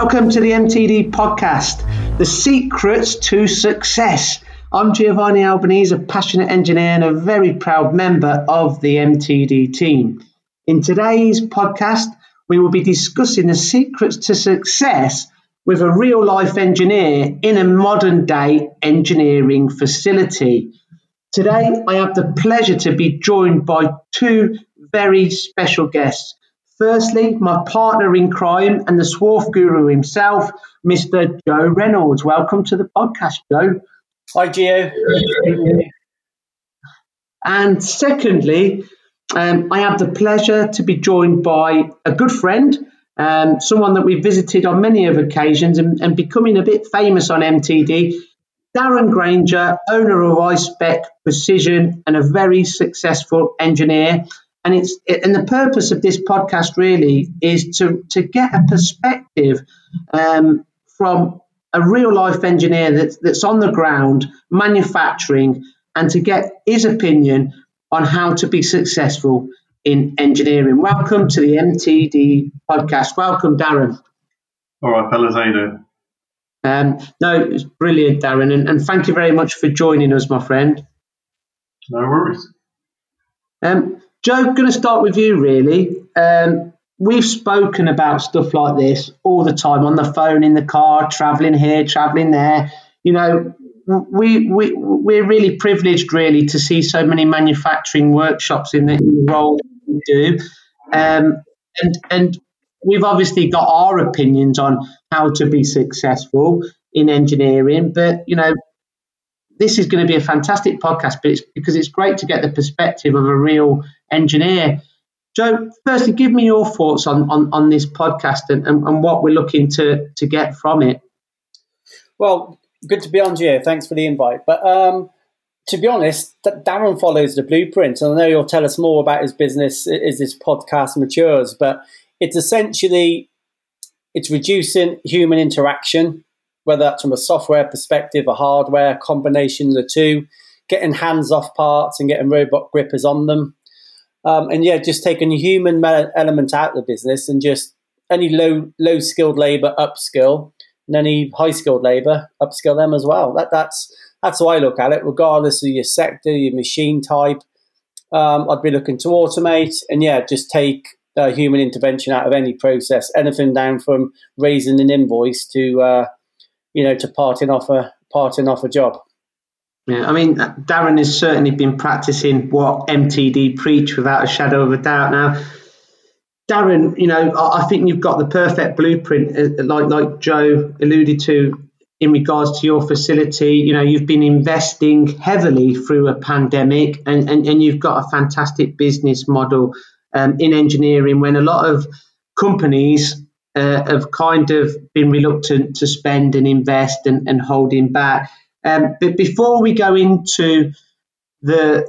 Welcome to the MTD podcast, The Secrets to Success. I'm Giovanni Albanese, a passionate engineer and a very proud member of the MTD team. In today's podcast, we will be discussing the secrets to success with a real life engineer in a modern day engineering facility. Today, I have the pleasure to be joined by two very special guests. Firstly, my partner in crime and the Swarf Guru himself, Mr. Joe Reynolds. Welcome to the podcast, Joe. Hi, Gio. And secondly, um, I have the pleasure to be joined by a good friend, um, someone that we've visited on many of occasions and, and becoming a bit famous on MTD, Darren Grainger, owner of Hi-Spec Precision and a very successful engineer. And it's and the purpose of this podcast really is to to get a perspective um, from a real life engineer that's that's on the ground manufacturing and to get his opinion on how to be successful in engineering. Welcome to the MTD podcast. Welcome, Darren. All right, fellas, how you doing? Um, no, it's brilliant, Darren, and, and, thank you very much for joining us, my friend. No worries. Um, Joe, going to start with you, really. Um, we've spoken about stuff like this all the time on the phone, in the car, traveling here, traveling there. You know, we, we, we're really privileged, really, to see so many manufacturing workshops in the role we do. Um, and, and we've obviously got our opinions on how to be successful in engineering, but, you know, this is going to be a fantastic podcast but it's because it's great to get the perspective of a real engineer. Joe, firstly, give me your thoughts on, on, on this podcast and, and, and what we're looking to, to get from it. Well, good to be on here. Thanks for the invite. But um, to be honest, Darren follows the blueprint, and I know you'll tell us more about his business as this podcast matures. But it's essentially it's reducing human interaction, whether that's from a software perspective, a hardware combination of the two, getting hands off parts and getting robot grippers on them, um, and yeah, just taking human element out of the business and just any low low skilled labor upskill and any high skilled labour, upskill them as well. That, that's that's how I look at it, regardless of your sector, your machine type. Um, I'd be looking to automate and yeah, just take uh, human intervention out of any process, anything down from raising an invoice to uh, you know to parting off a parting off a job. Yeah, I mean, Darren has certainly been practicing what MTD preach without a shadow of a doubt. Now, Darren, you know, I think you've got the perfect blueprint, uh, like like Joe alluded to in regards to your facility. You know, you've been investing heavily through a pandemic, and and, and you've got a fantastic business model um, in engineering. When a lot of companies uh, have kind of been reluctant to spend and invest and, and holding back. Um, but before we go into the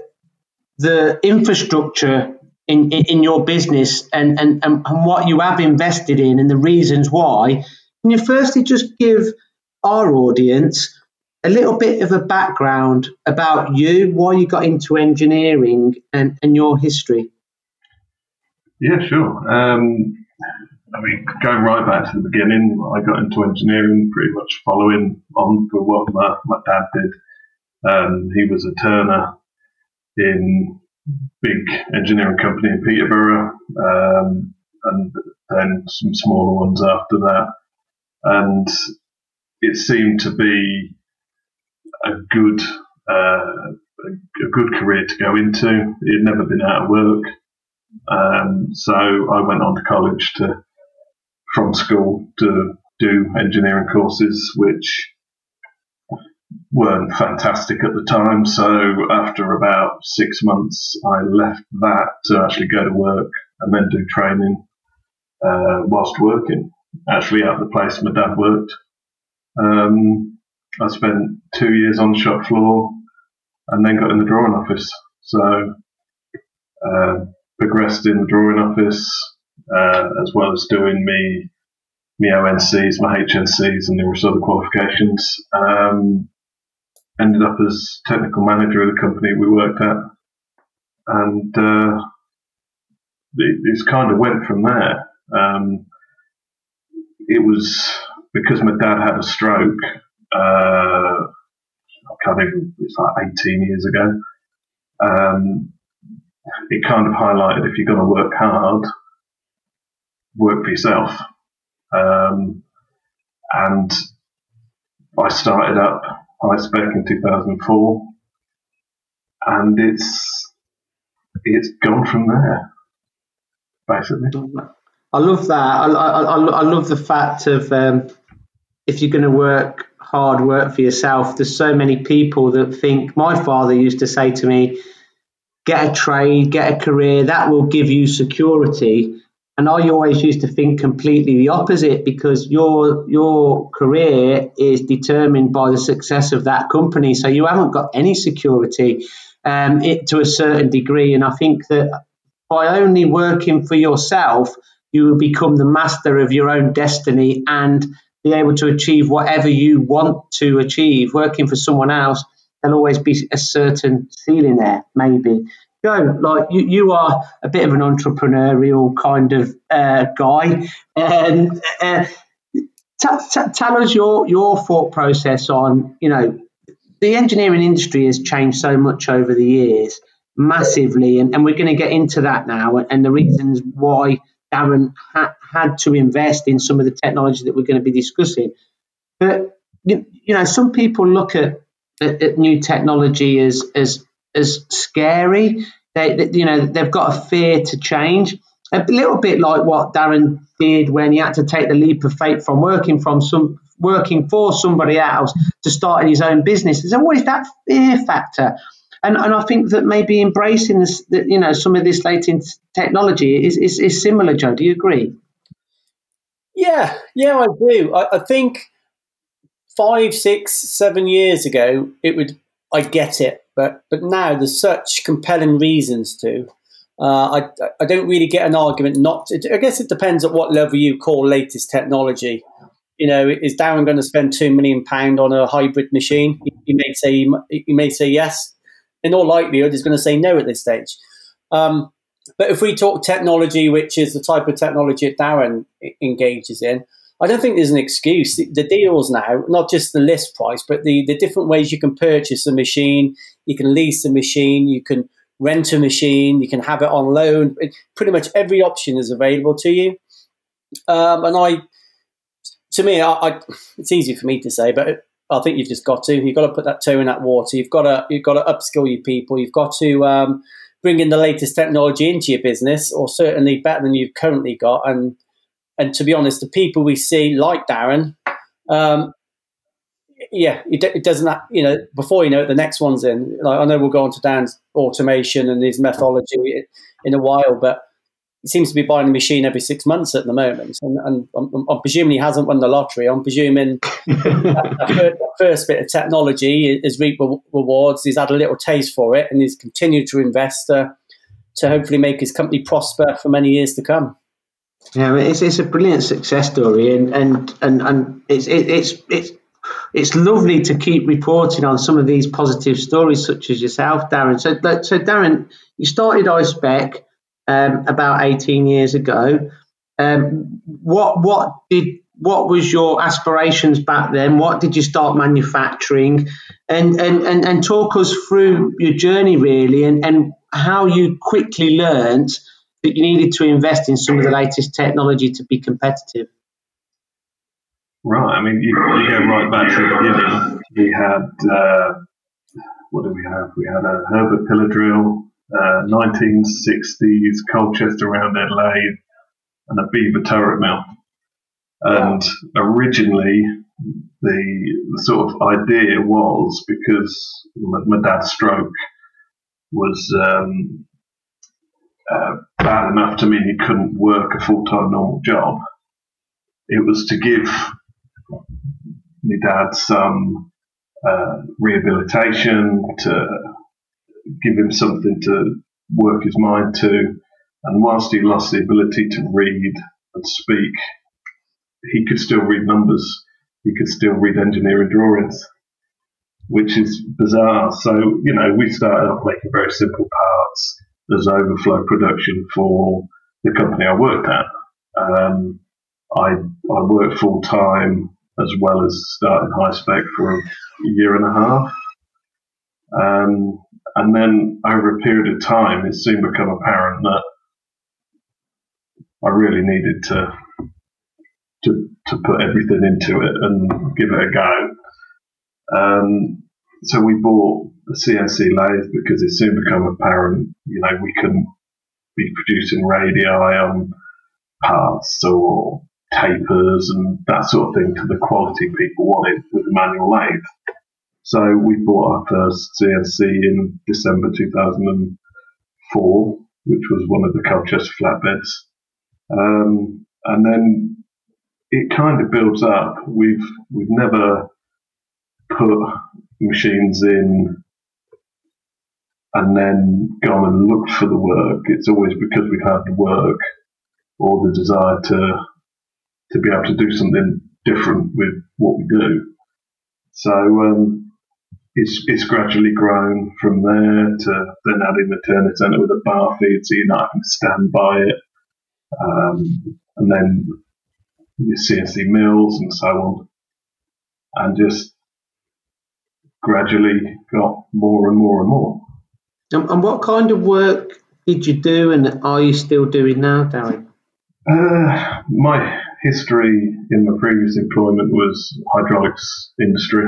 the infrastructure in, in, in your business and, and, and what you have invested in and the reasons why, can you firstly just give our audience a little bit of a background about you, why you got into engineering and, and your history? Yeah, sure. Um, I mean, going right back to the beginning, I got into engineering pretty much following on for what my, my dad did. Um, he was a turner in big engineering company in Peterborough, um, and then some smaller ones after that. And it seemed to be a good uh, a good career to go into. He had never been out of work, um, so I went on to college to from school to do engineering courses, which weren't fantastic at the time. So after about six months, I left that to actually go to work and then do training uh, whilst working. Actually, at the place my dad worked. Um, I spent two years on the shop floor and then got in the drawing office. So uh, progressed in the drawing office uh, as well as doing me my ONCs, my HNCs, and numerous other qualifications. Um, ended up as technical manager of the company we worked at, and uh, it, it's kind of went from there. Um, it was because my dad had a stroke. Uh, I can't even. It's like 18 years ago. Um, it kind of highlighted if you're going to work hard, work for yourself. Um, and I started up Hi-Spec in 2004, and it's it's gone from there, basically. I love that. I, I, I, love the fact of um, if you're going to work hard, work for yourself. There's so many people that think. My father used to say to me, "Get a trade, get a career. That will give you security." And I always used to think completely the opposite because your your career is determined by the success of that company. So you haven't got any security um, it, to a certain degree. And I think that by only working for yourself, you will become the master of your own destiny and be able to achieve whatever you want to achieve. Working for someone else, there'll always be a certain ceiling there, maybe. Joe, like you, you are a bit of an entrepreneurial kind of uh, guy, and uh, t- t- tell us your your thought process on you know the engineering industry has changed so much over the years, massively, and, and we're going to get into that now, and the reasons why Darren ha- had to invest in some of the technology that we're going to be discussing. But you, you know, some people look at, at, at new technology as as as scary. They, they, you know, they've got a fear to change. A little bit like what Darren did when he had to take the leap of faith from working from some working for somebody else to starting his own business. There's always that fear factor. And, and I think that maybe embracing this, you know, some of this latest technology is, is, is similar, Joe. Do you agree? Yeah, yeah, I do. I, I think five, six, seven years ago, it would I get it, but but now there's such compelling reasons to. Uh, I I don't really get an argument not. To, I guess it depends at what level you call latest technology. You know, is Darren going to spend two million pound on a hybrid machine? He, may say he may say yes. In all likelihood, he's going to say no at this stage. Um, but if we talk technology, which is the type of technology that Darren engages in, I don't think there's an excuse. The deals now, not just the list price, but the, the different ways you can purchase a machine, you can lease a machine, you can rent a machine, you can have it on loan. It, pretty much every option is available to you. Um, and I, to me, I, I, it's easy for me to say, but I think you've just got to. You've got to put that toe in that water. You've got to you've got to upskill your people. You've got to um, bring in the latest technology into your business, or certainly better than you've currently got, and and to be honest, the people we see, like Darren, um, yeah, it, it, doesn't. You know, before you know it, the next one's in. Like, I know we'll go on to Dan's automation and his methodology in a while, but he seems to be buying a machine every six months at the moment. And, and I'm, I'm, presuming he hasn't won the lottery. I'm presuming that first bit of technology has reaped rewards. He's had a little taste for it, and he's continued to invest uh, to hopefully make his company prosper for many years to come. Yeah, it's it's a brilliant success story, and and and, and it's it, it's it's it's lovely to keep reporting on some of these positive stories, such as yourself, Darren. So, so Darren, you started Hi-Spec um, about eighteen years ago. Um, what what did what was your aspirations back then? What did you start manufacturing? And and and, and talk us through your journey really, and and how you quickly learned that you needed to invest in some of the latest technology to be competitive? Right. I mean, you, you go right back to the beginning. We had, uh, what did we have? We had a Herbert pillar drill, uh, 1960s Colchester roundhead lathe, and a Beaver turret mill. And originally, the, the, sort of idea was because my, my dad's stroke was um, uh, bad enough to mean he couldn't work a full time normal job. It was to give my dad some uh, rehabilitation, to give him something to work his mind to. And whilst he lost the ability to read and speak, he could still read numbers. He could still read engineering drawings, which is bizarre. So, you know, we started off making very simple as overflow production for the company I worked at. Um, I I worked full time as well as starting Hi-Spec for a year and a half. Um, and then over a period of time, it soon became apparent that I really needed to to to put everything into it and give it a go. Um, so we bought the CNC lathe because it soon became apparent, you know, we couldn't be producing radii on parts or tapers and that sort of thing to the quality people wanted with the manual lathe. So we bought our first CNC in December 2004, which was one of the Colchester flatbeds. Um, and then it kind of builds up. We've we've never put machines in and then gone and looked for the work. It's always because we've had the work or the desire to to be able to do something different with what we do. So um, it's it's gradually grown from there to then adding the Turner Centre with a bar feed, so you're not having to stand by it, um, and then the CNC mills and so on, and just gradually got more and more and more. And, and what kind of work did you do, and are you still doing now, Darren? Uh, my history in my previous employment was hydraulics industry,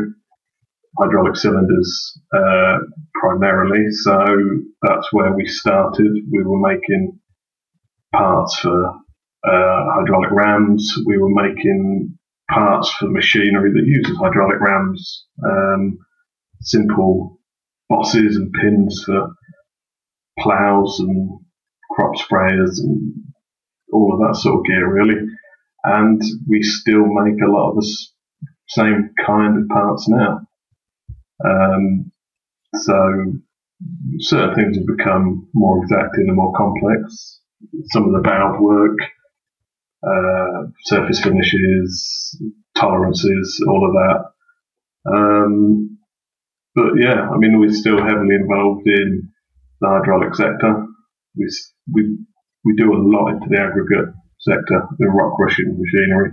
hydraulic cylinders uh, primarily. So that's where we started. We were making parts for uh, hydraulic rams. We were making parts for machinery that uses hydraulic rams, um, simple bosses and pins for plows and crop sprayers and all of that sort of gear, really and we still make a lot of the same kind of parts now. Um, so certain things have become more exacting and more complex. Some of the valve work, uh, surface finishes, tolerances, all of that. Um, but yeah, I mean, we're still heavily involved in the hydraulic sector. We, we, we do a lot into the aggregate sector, the rock crushing machinery.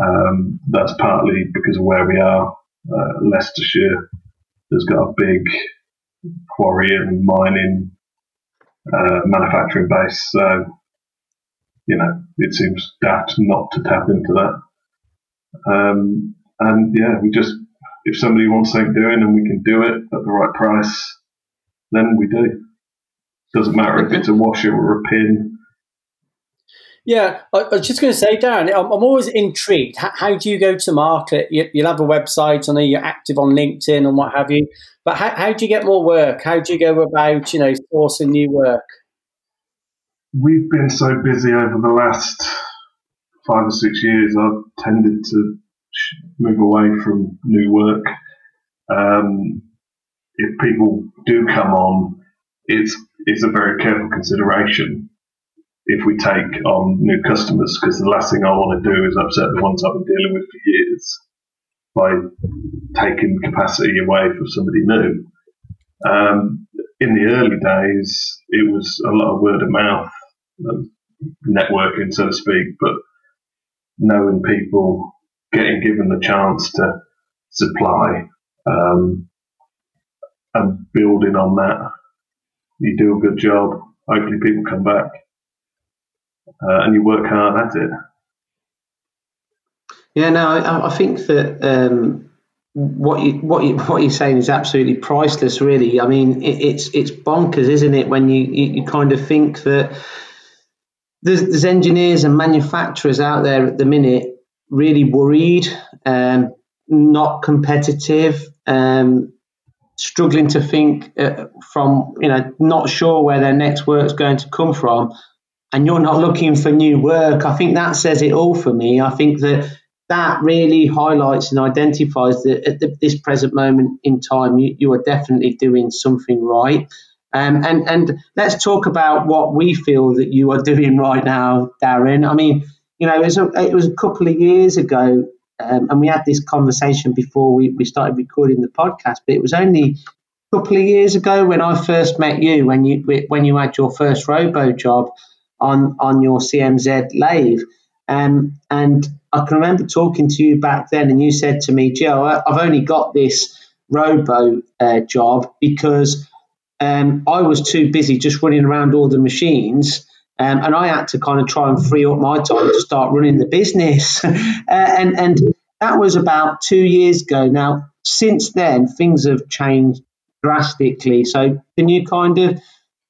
Um, that's partly because of where we are. Uh, Leicestershire has got a big quarry and mining uh, manufacturing base, so you know it seems daft not to tap into that. Um, and yeah, we just if somebody wants something doing and we can do it at the right price, then we do. It doesn't matter if it's a washer or a pin yeah, I, I was just going to say, Darren, I'm, I'm always intrigued. How, how, do you go to market? You, will have a website, I know you're active on LinkedIn and what have you, but how, how do you get more work? How do you go about, you know, sourcing new work? We've been so busy over the last five or six years, I've tended to move away from new work. Um, if people do come on, it's it's a very careful consideration if we take on new customers, because the last thing I want to do is upset the ones I've been dealing with for years by taking capacity away from somebody new. Um, in the early days, it was a lot of word of mouth, networking, so to speak, but knowing people, getting given the chance to supply, um, and building on that. You do a good job. Hopefully, people come back uh, and you work hard at it. Yeah, no, I, I think that um, what you what you what you're saying is absolutely priceless. Really, I mean, it, it's it's bonkers, isn't it? When you, you, you kind of think that there's, there's, engineers and manufacturers out there at the minute really worried, um, not competitive, um, struggling to think uh, from you know not sure where their next work's going to come from and you're not looking for new work, I think that says it all for me. I think that that really highlights and identifies that at the, this present moment in time, you, you are definitely doing something right. Um, and and let's talk about what we feel that you are doing right now, Darren. I mean, you know, it was a, it was a couple of years ago, um, and we had this conversation before we, we started recording the podcast. But it was only a couple of years ago when I first met you, when you when you had your first RoboJob, on on your CMZ lathe. Um, and I can remember talking to you back then, and you said to me, Joe, I've only got this robo uh, job because um, I was too busy just running around all the machines. Um, and I had to kind of try and free up my time to start running the business. uh, and, and that was about two years ago. Now, since then, things have changed drastically. So, can you kind of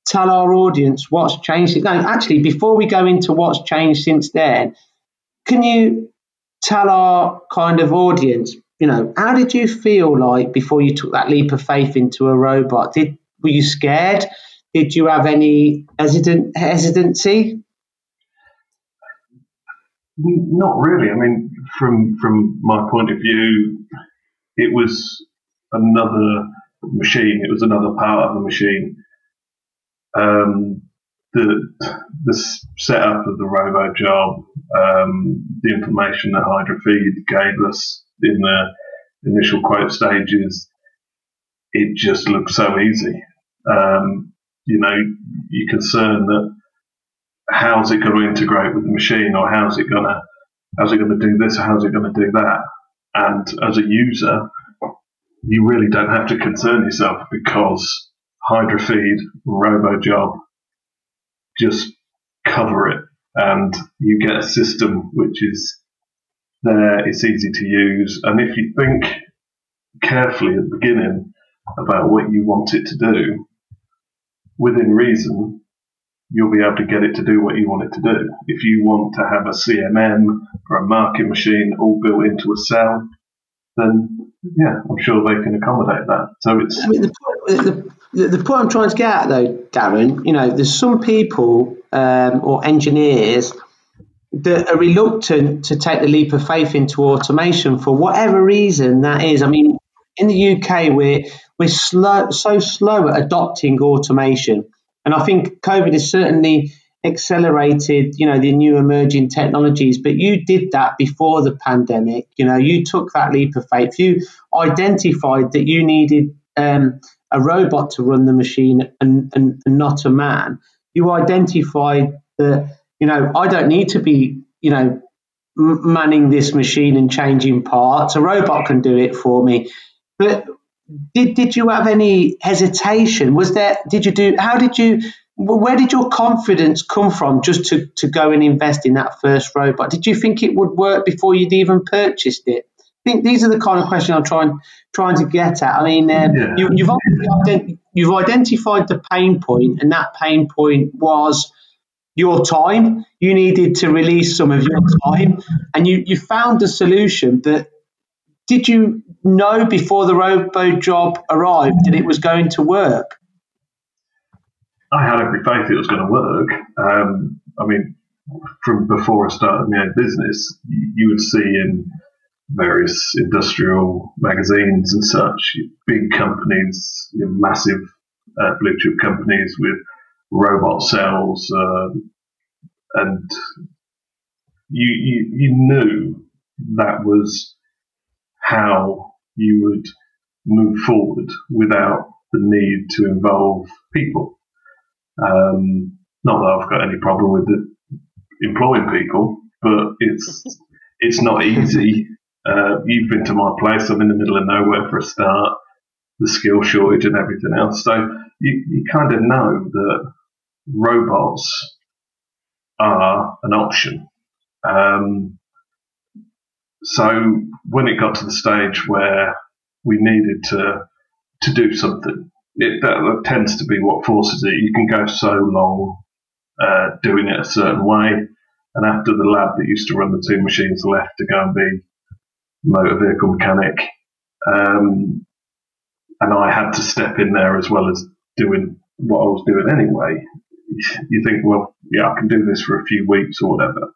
tell our audience what's changed? No, actually, before we go into what's changed since then, can you tell our kind of audience, you know, how did you feel like before you took that leap of faith into a robot? Did were you scared? Did you have any hesitant hesitancy? Not really. I mean, from from my point of view, it was another machine. It was another part of the machine. Um, the the setup of the RoboJob, um, the information that Hydrafeed gave us in the initial quote stages, it just looked so easy. Um, you know, you're concerned that how's it going to integrate with the machine, or how's it going to how's it going to do this, or how's it going to do that? And as a user, you really don't have to concern yourself because Hydrafeed, RoboJob just cover it, and you get a system which is there. It's easy to use, and if you think carefully at the beginning about what you want it to do, within reason, you'll be able to get it to do what you want it to do. If you want to have a CMM or a marking machine all built into a cell, then yeah, I'm sure they can accommodate that. So it's. I mean, the, the, the, the point I'm trying to get at, though, Darren, you know, there's some people um, or engineers that are reluctant to take the leap of faith into automation for whatever reason that is. I mean, in the UK, we're we're slow, so slow at adopting automation, and I think COVID has certainly accelerated, you know, the new emerging technologies. But you did that before the pandemic. You know, you took that leap of faith. You identified that you needed um, a robot to run the machine and, and, and not a man. You identified that, you know, I don't need to be, you know, manning this machine and changing parts. A robot can do it for me. But did did you have any hesitation? Was there? Did you do? How did you? Where did your confidence come from just to, to go and invest in that first robot? Did you think it would work before you'd even purchased it? I think these are the kind of questions I'm trying trying to get at. I mean, um, yeah. you, you've ident- you've identified the pain point, and that pain point was your time. You needed to release some of your time, and you you found a solution that did you know before the RoboJob arrived that it was going to work? I had every faith it was going to work. Um, I mean, from before I started my own business, you would see in various industrial magazines and such big companies, you know, massive uh, blue chip companies with robot cells, uh, and you, you you knew that was how you would move forward without the need to involve people. Um, not that I've got any problem with it, employing people, but it's it's not easy. Uh, you've been to my place. I'm in the middle of nowhere for a start. The skill shortage and everything else. So you, you kind of know that robots are an option. Um, so when it got to the stage where we needed to to do something, it, that, that, tends to be what forces it. You can go so long uh, doing it a certain way, and after the lab that used to run the two machines left to go and be motor vehicle mechanic, um, and I had to step in there as well as doing what I was doing anyway. You think, well, yeah, I can do this for a few weeks or whatever,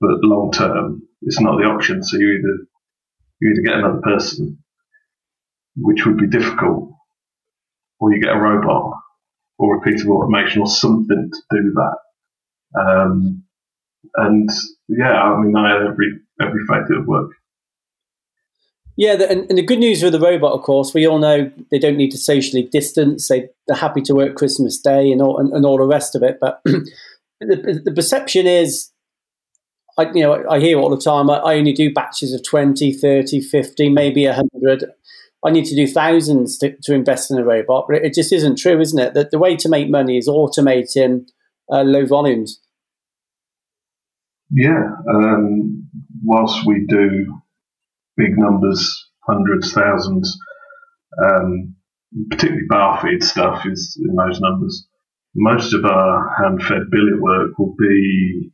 but long term, it's not the option. So you either you either get another person, which would be difficult, or you get a robot or repeatable automation or something to do that. Um, and yeah, I mean, I had every every faith it would work. Yeah, the, and, and, the good news with the robot, of course, we all know they don't need to socially distance. They, they're happy to work Christmas Day and all, and, and all the rest of it. But the, the perception is I, you know, I hear all the time, I, only do batches of 20, 30, 50, maybe 100. I need to do thousands to, to invest in a robot, but it just isn't true, isn't it? That the way to make money is automating uh, low volumes. Yeah. Um, whilst we do big numbers, hundreds, thousands, um, particularly bar feed stuff is in those numbers. Most of our hand fed billet work will be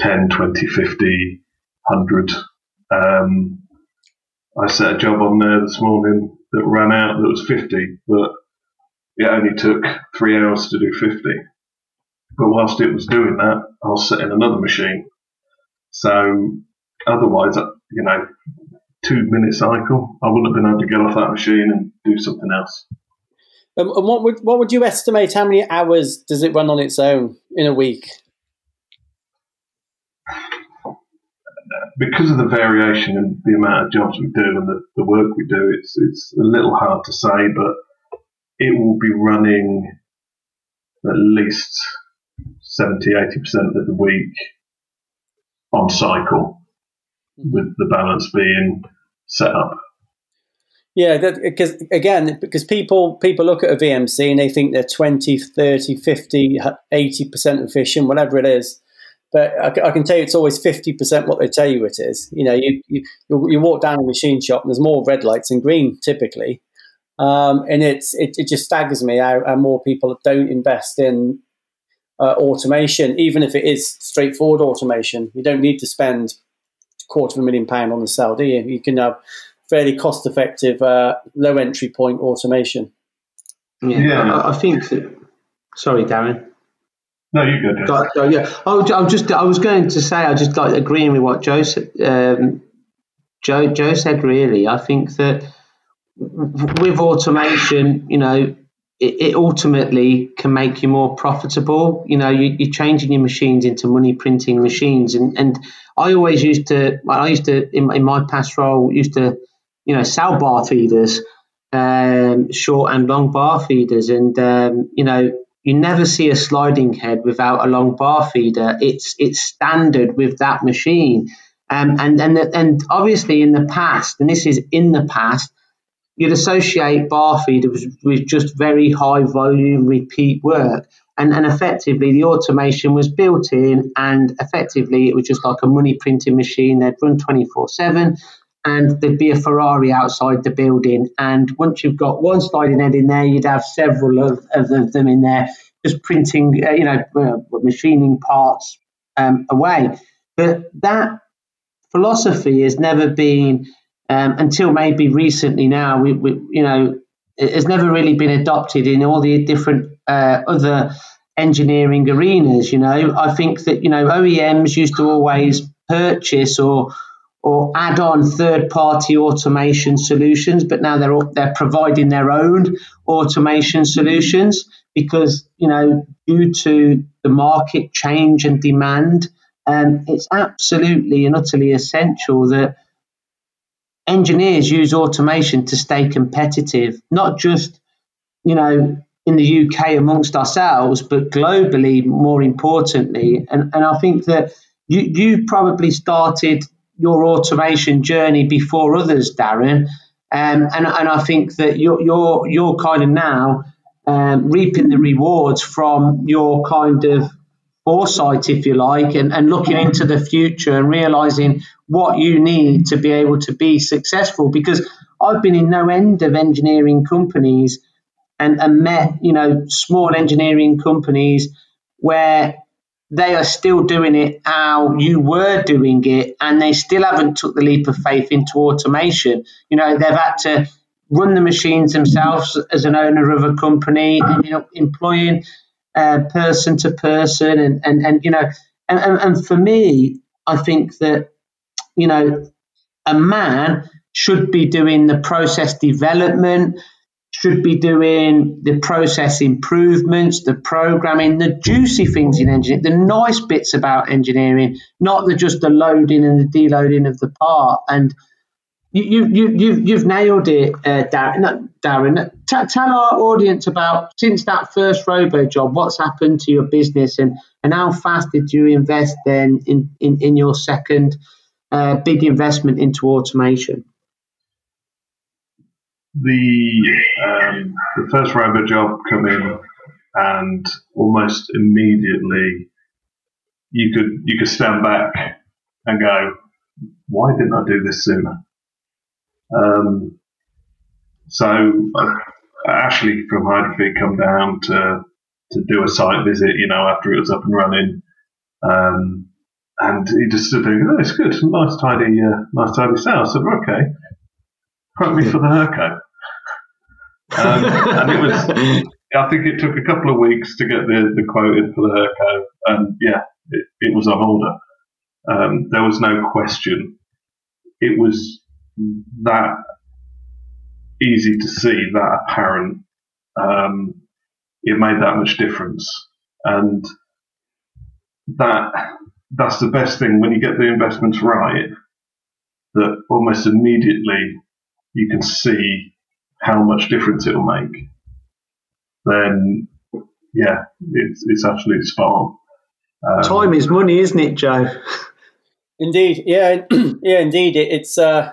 10, 20, 50, 100. Um, I set a job on there this morning that ran out that was 50, but it only took three hours to do 50. But whilst it was doing that, I was setting another machine. So otherwise, you know, two minute cycle, I wouldn't have been able to get off that machine and do something else. Um, and what would what would you estimate? How many hours does it run on its own in a week? Because of the variation in the amount of jobs we do and the, the work we do, it's it's a little hard to say, but it will be running at least 70 80% of the week on cycle, mm-hmm. with the balance being set up. Yeah, because again, because people people look at a VMC and they think they're 20, 30, 50, 80% efficient, whatever it is. But I, I can tell you it's always 50% what they tell you it is. You know, you, you, you walk down a machine shop and there's more red lights than green typically. Um, and it's, it, it just staggers me how, how more people don't invest in uh, automation, even if it is straightforward automation. You don't need to spend a quarter of a million pound on the cell, do you? You can have fairly cost effective, uh, low entry point automation. Yeah, yeah. I, I, think that. Sorry, Darren. No, you go. Yeah, I was, I was just. I was going to say. I just like agreeing with what Joe said. Um, Joe Joe said. Really, I think that with automation, you know, it, it, ultimately can make you more profitable. You know, you, are changing your machines into money printing machines, and and I always used to. I used to in, in my past role used to, you know, sell bar feeders, um, short and long bar feeders, and um, you know. You never see a sliding head without a long bar feeder. It's it's standard with that machine, um, and and and obviously in the past, and this is in the past, you'd associate bar feeders with, with just very high volume repeat work. And, and effectively, the automation was built in, and effectively, it was just like a money printing machine. They'd run 24 7, and there'd be a Ferrari outside the building. And once you've got one sliding head in there, you'd have several of, of them in there, just printing, uh, you know, uh, machining parts um, away. But that philosophy has never been um, until maybe recently now, we, we, you know, it has never really been adopted in all the different uh, other engineering arenas. You know, I think that you know OEMs used to always purchase or or add on third party automation solutions, but now they're they're providing their own automation solutions because you know due to the market change and demand, um, it's absolutely and utterly essential that engineers use automation to stay competitive, not just, you know, in the UK amongst ourselves, but globally, more importantly. And, and I think that you, you probably started your automation journey before others, Darren. Um, and, and I think that you're, you're, you're kind of now um, reaping the rewards from your kind of foresight, if you like, and, and looking into the future and realizing what you need to be able to be successful. Because I've been in no end of engineering companies and, and met, you know, small engineering companies where they are still doing it how you were doing it and they still haven't took the leap of faith into automation. You know, they've had to run the machines themselves as an owner of a company, and, you know, employing uh, person to person, and and and you know, and, and and for me, I think that you know, a man should be doing the process development, should be doing the process improvements, the programming, the juicy things in engineering, the nice bits about engineering, not the just the loading and the deloading of the part. And you, you, you, you've nailed it, uh, Darren. Darren. T- tell our audience about since that first RoboJob, what's happened to your business and, and And how fast did you invest then in, in, in your second uh, big investment into automation? The um, the first RoboJob come in, and almost immediately you could you could stand back and go, why didn't I do this sooner? Um, so uh, Ashley from Hydrafeed come down to to do a site visit, you know, after it was up and running. Um, and he just stood there, oh, it's good, nice tidy, uh, nice tidy sale. I said, okay, quote me for the Hurco. Um, and it was, I think it took a couple of weeks to get the, the quote in for the Hurco. And yeah, it, it was a order. Um, there was no question. It was that easy to see, that apparent. Um, it made that much difference. And that that's the best thing when you get the investments right, that almost immediately you can see how much difference it'll make. Then, yeah, it's, it's absolutely spot on. Um, Time is money, isn't it, Joe? Indeed, yeah, yeah, indeed. It, it's uh,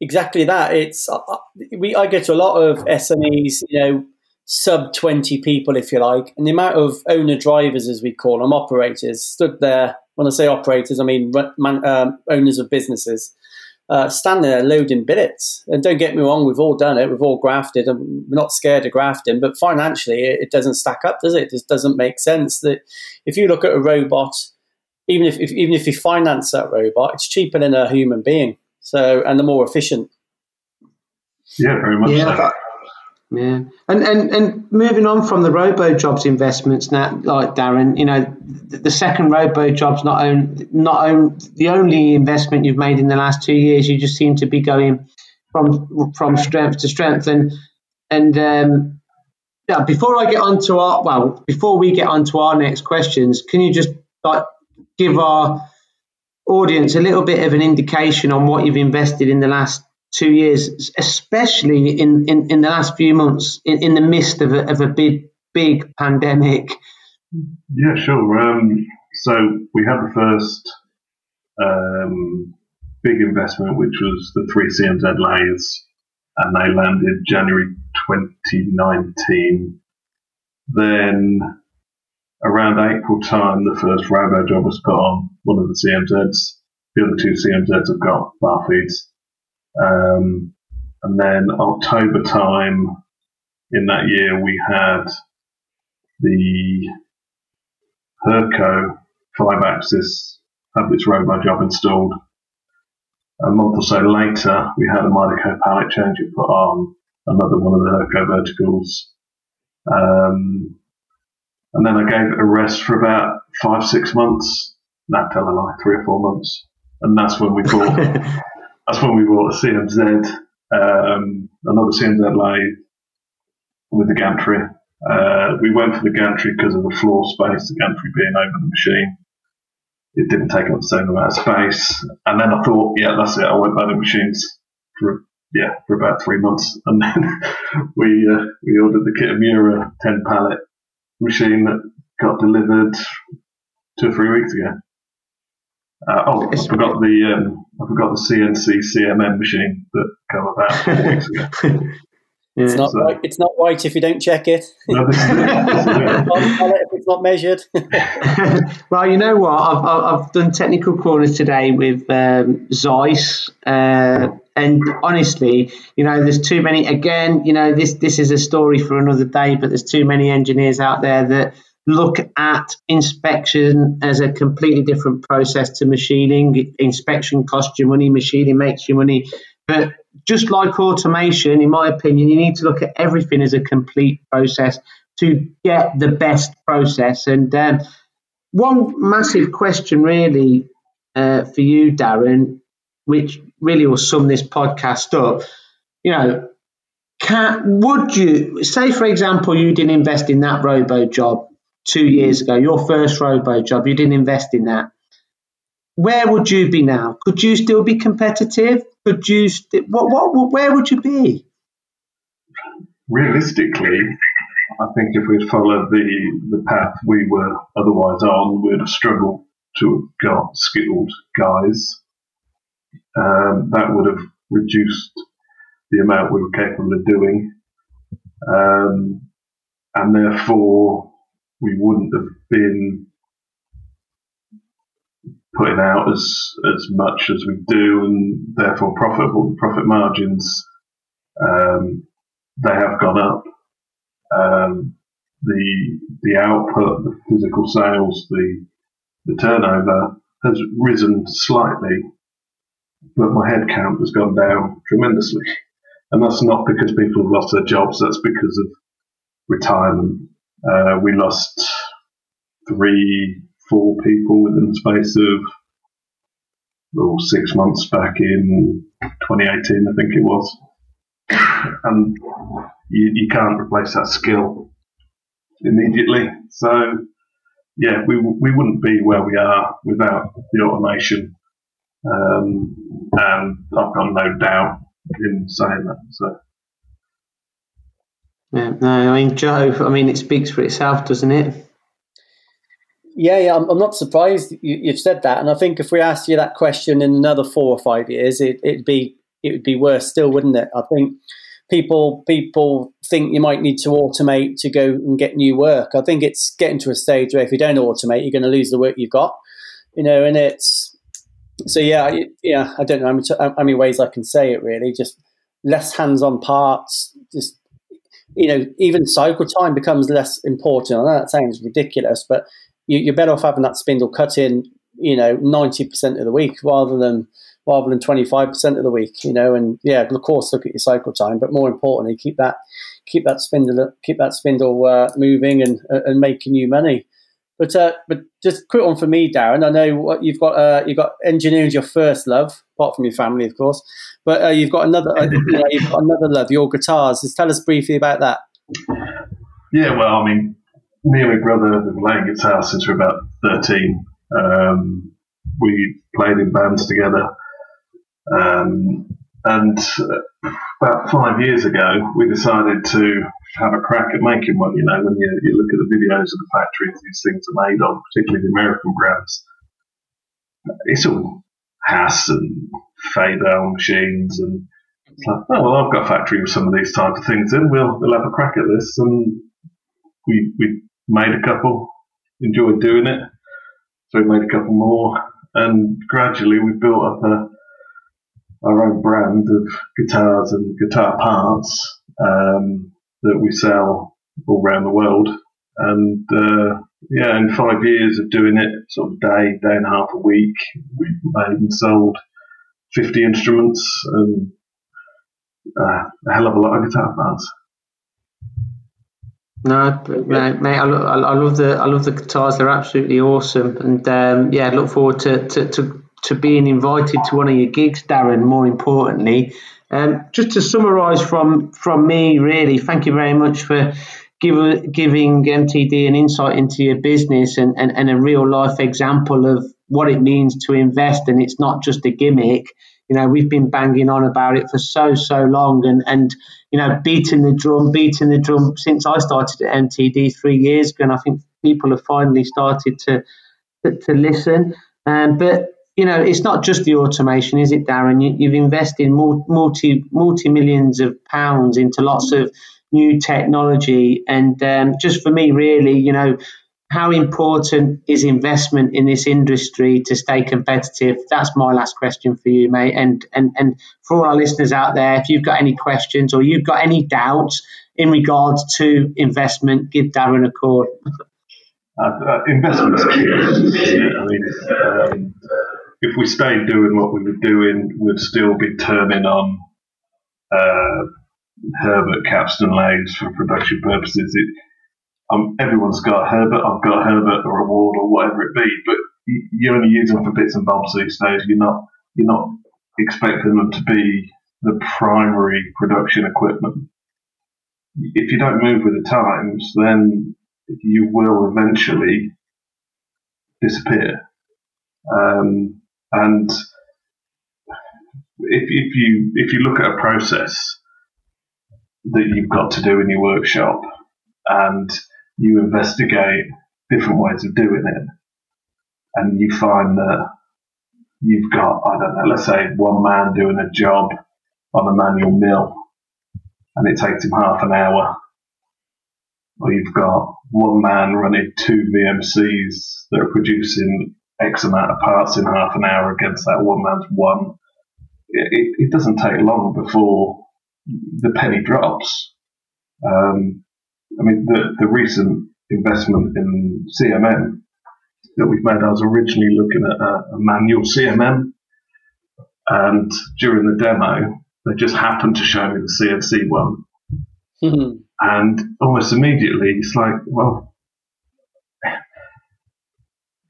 exactly that. It's uh, uh, we. I get to a lot of SMEs, you know, sub twenty people, if you like, and the amount of owner drivers, as we call them, operators, stood there. When I say operators, I mean man, um, owners of businesses. Uh, standing there loading billets. And don't get me wrong, we've all done it. We've all grafted, and we're not scared of grafting. But financially, it, it doesn't stack up, does it? It just doesn't make sense. That if you look at a robot, even if, if even if you finance that robot, it's cheaper than a human being. So and the more efficient. Yeah, very much. Yeah, so. Yeah. And, and and moving on from the RoboJobs investments now, like Darren, you know, the, the second RoboJobs not own not own the only investment you've made in the last two years. You just seem to be going from from strength to strength and and um, yeah. Before I get on to our well, before we get on to our next questions, can you just like give our audience a little bit of an indication on what you've invested in the last two years, especially in, in, in the last few months in, in the midst of a, of a big, big pandemic? Yeah, sure. Um, so we had the first um, big investment, which was the three CMZ lathes, and they landed January 2019. Then around April time, the first RoboJob was put on one of the CMZs. The other two CMZs have got bar feeds. Um, and then October time in that year, we had the Hurco five axis have its RoboJob installed. A month or so later, we had a Midaco pallet change put on another one of the Hurco verticals. Um, and then I gave it a rest for about five, six months. Not tell a lie, three or four months. And that's when we bought, that's when we bought a CMZ, um, another CMZ lathe with the gantry. Uh, we went for the gantry because of the floor space, the gantry being over the machine. It didn't take up the same amount of space. And then I thought, yeah, that's it. I won't the machines for, yeah, for about three months. And then we, uh, we ordered the Kitamura 10 pallet machine that got delivered two or three weeks ago. Uh, oh, I forgot the um, I forgot the CNC CMM machine that came about four weeks ago. It's not so, right. It's not right if you don't check it. No, if it's not measured. well, you know what? I've, I've done technical corners today with um, Zeiss, uh, and honestly, you know, there's too many. Again, you know, this this is a story for another day. But there's too many engineers out there that look at inspection as a completely different process to machining. Inspection costs you money, machining makes you money. But just like automation, in my opinion, you need to look at everything as a complete process to get the best process. And um, one massive question, really, uh, for you, Darren, which really will sum this podcast up. You know, can would you say, for example, you didn't invest in that RoboJob two years ago, your first RoboJob, you didn't invest in that. Where would you be now? Could you still be competitive? Could you? St- what, what? Where would you be? Realistically, I think if we'd followed the, the path we were otherwise on, we'd have struggled to have got skilled guys. Um, that would have reduced the amount we were capable of doing. Um, and therefore, we wouldn't have been putting out as as much as we do, and therefore profitable profit margins um, they have gone up. Um, the the output, the physical sales, the the turnover has risen slightly, but my head count has gone down tremendously. And that's not because people have lost their jobs, that's because of retirement. Uh, we lost three, four people within the space of well, six months back in 2018, I think it was. And you, you can't replace that skill immediately. So, yeah, we, we wouldn't be where we are without the automation. Um, and I've got no doubt in saying that. So. Yeah, no, I mean, Joe, I mean, it speaks for itself, doesn't it? Yeah, yeah, I'm, I'm not surprised you, have said that, and I think if we asked you that question in another four or five years, it, it'd be it would be worse still, wouldn't it? I think people people think you might need to automate to go and get new work. I think it's getting to a stage where if you don't automate, you're going to lose the work you've got, you know. And it's so yeah, yeah. I don't know how many ways I can say it. Really, just less hands-on parts. Just you know, even cycle time becomes less important. I know that sounds ridiculous, but you, are better off having that spindle cut in, you know, ninety percent of the week rather than rather than twenty five percent of the week. You know, and yeah, of course, look at your cycle time, but more importantly, keep that keep that spindle keep that spindle uh, moving and and making you money. But uh, but just quick one for me, Darren. I know what you've got. Uh, you've got engineering your first love, apart from your family, of course. But uh, you've got another. Uh, you know, you've got another love, your guitars. Just tell us briefly about that. Yeah, well, I mean, me and my brother have been playing guitar since we were about 13. Um, we played in bands together. Um, and uh, about five years ago, we decided to have a crack at making one. You know, when you, you look at the videos of the factories these things are made of, particularly the American brands, it's all Haas and Fadal machines. And it's like, oh, well, I've got a factory with some of these type of things in. We'll, we'll have a crack at this. And we, we made a couple, enjoyed doing it. So we made a couple more, and gradually we built up a, our own brand of guitars and guitar parts um, that we sell all around the world. And uh, yeah, in five years of doing it, sort of day, day and a half a week, we made and sold 50 instruments and uh, a hell of a lot of guitar parts. No, mate, mate I, lo- I, love the I love the guitars. They're absolutely awesome, and um, yeah, look forward to, to, to, to being invited to one of your gigs, Darren. More importantly, um, just to summarise from from me, really, thank you very much for give, giving MTD an insight into your business and, and, and a real life example of what it means to invest, and it's not just a gimmick. You know, we've been banging on about it for so, so long and, and, you know, beating the drum, beating the drum since I started at MTD three years ago. And I think people have finally started to, to, listen. Um, but, you know, it's not just the automation, is it, Darren? You, have invested multi, multi millions of pounds into lots of new technology. And um, just for me, really, you know, how important is investment in this industry to stay competitive? That's my last question for you, mate. And and and for all our listeners out there, if you've got any questions or you've got any doubts in regards to investment, give Darren a call. Uh, uh, investment is key. I mean, um, if we stayed doing what we were doing, we'd still be turning on uh, Herbert capstan lathes for production purposes. It, um, everyone's got Herbert, I've got Herbert or a Ward or whatever it be, but you only use them for bits and bobs these days. You're not you're not expecting them to be the primary production equipment. If you don't move with the times, then you will eventually disappear. Um, and if, if you if you look at a process that you've got to do in your workshop and you investigate different ways of doing it, and you find that you've got, I don't know, let's say one man doing a job on a manual mill and it takes him half an hour. Or you've got one man running two VMCs that are producing X amount of parts in half an hour against that one man's one. It, it doesn't take long before the penny drops. Um, I mean, the, the recent investment in CMM that we've made, I was originally looking at a, a manual CMM, and during the demo, they just happened to show me the CNC one. Mm-hmm. And almost immediately, it's like, well,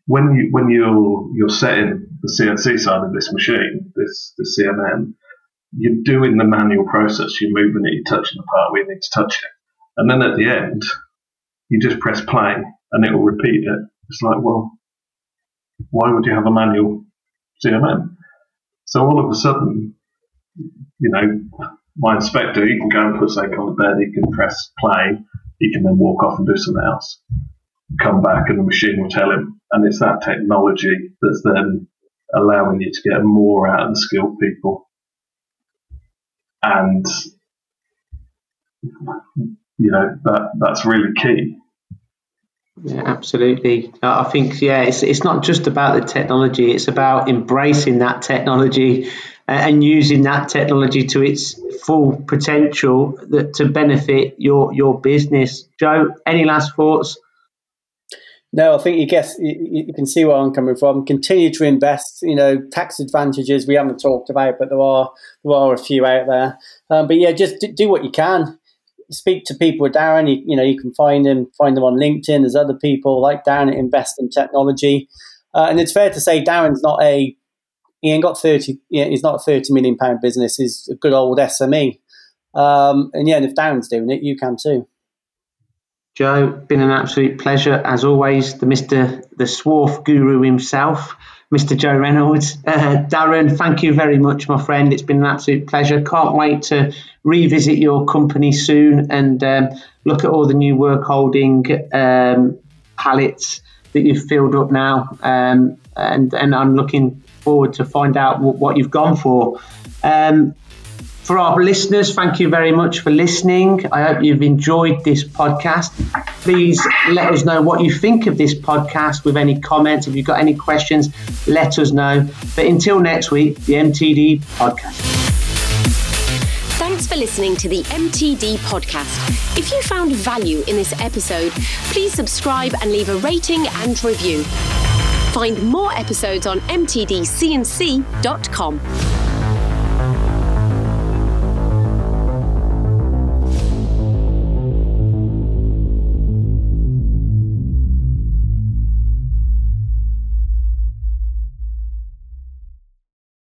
when you when you're you're setting the CNC side of this machine, this the CMM, you're doing the manual process. You're moving it, you're touching the part where you need to touch it, and then at the end, you just press play and it will repeat it. It's like, well, why would you have a manual CMM? So all of a sudden, you know, my inspector, he can go and put something on the bed, he can press play, he can then walk off and do something else, come back and the machine will tell him. And it's that technology that's then allowing you to get more out of the skilled people. And, you know, that, that's really key. Yeah, absolutely. Uh, I think yeah, it's it's not just about the technology; it's about embracing that technology uh, and using that technology to its full potential that to benefit your your business. Joe, any last thoughts? No, I think you guess you, you, can see where I'm coming from. Continue to invest. You know, tax advantages we haven't talked about, but there are there are a few out there. Um, but yeah, just do, do what you can speak to people with Darren. You, you, know, you can find them find them on LinkedIn. There's other people like Darren that invest in technology, uh, and it's fair to say Darren's not a he ain't got thirty. he's not a thirty million pound business. He's a good old SME. Um, and yeah, and if Darren's doing it, you can too. Joe, been an absolute pleasure as always. The Mister, the Swarf Guru himself. Mr. Joe Reynolds. Uh, Darren, thank you very much, my friend. It's been an absolute pleasure. Can't wait to revisit your company soon and um, look at all the new work holding um, pallets that you've filled up now. Um, and, and I'm looking forward to find out what, what you've gone for. Um, for our listeners, thank you very much for listening. I hope you've enjoyed this podcast. Please let us know what you think of this podcast with any comments. If you've got any questions, let us know. But until next week, the MTD podcast. Thanks for listening to the MTD podcast. If you found value in this episode, please subscribe and leave a rating and review. Find more episodes on mtdcnc.com.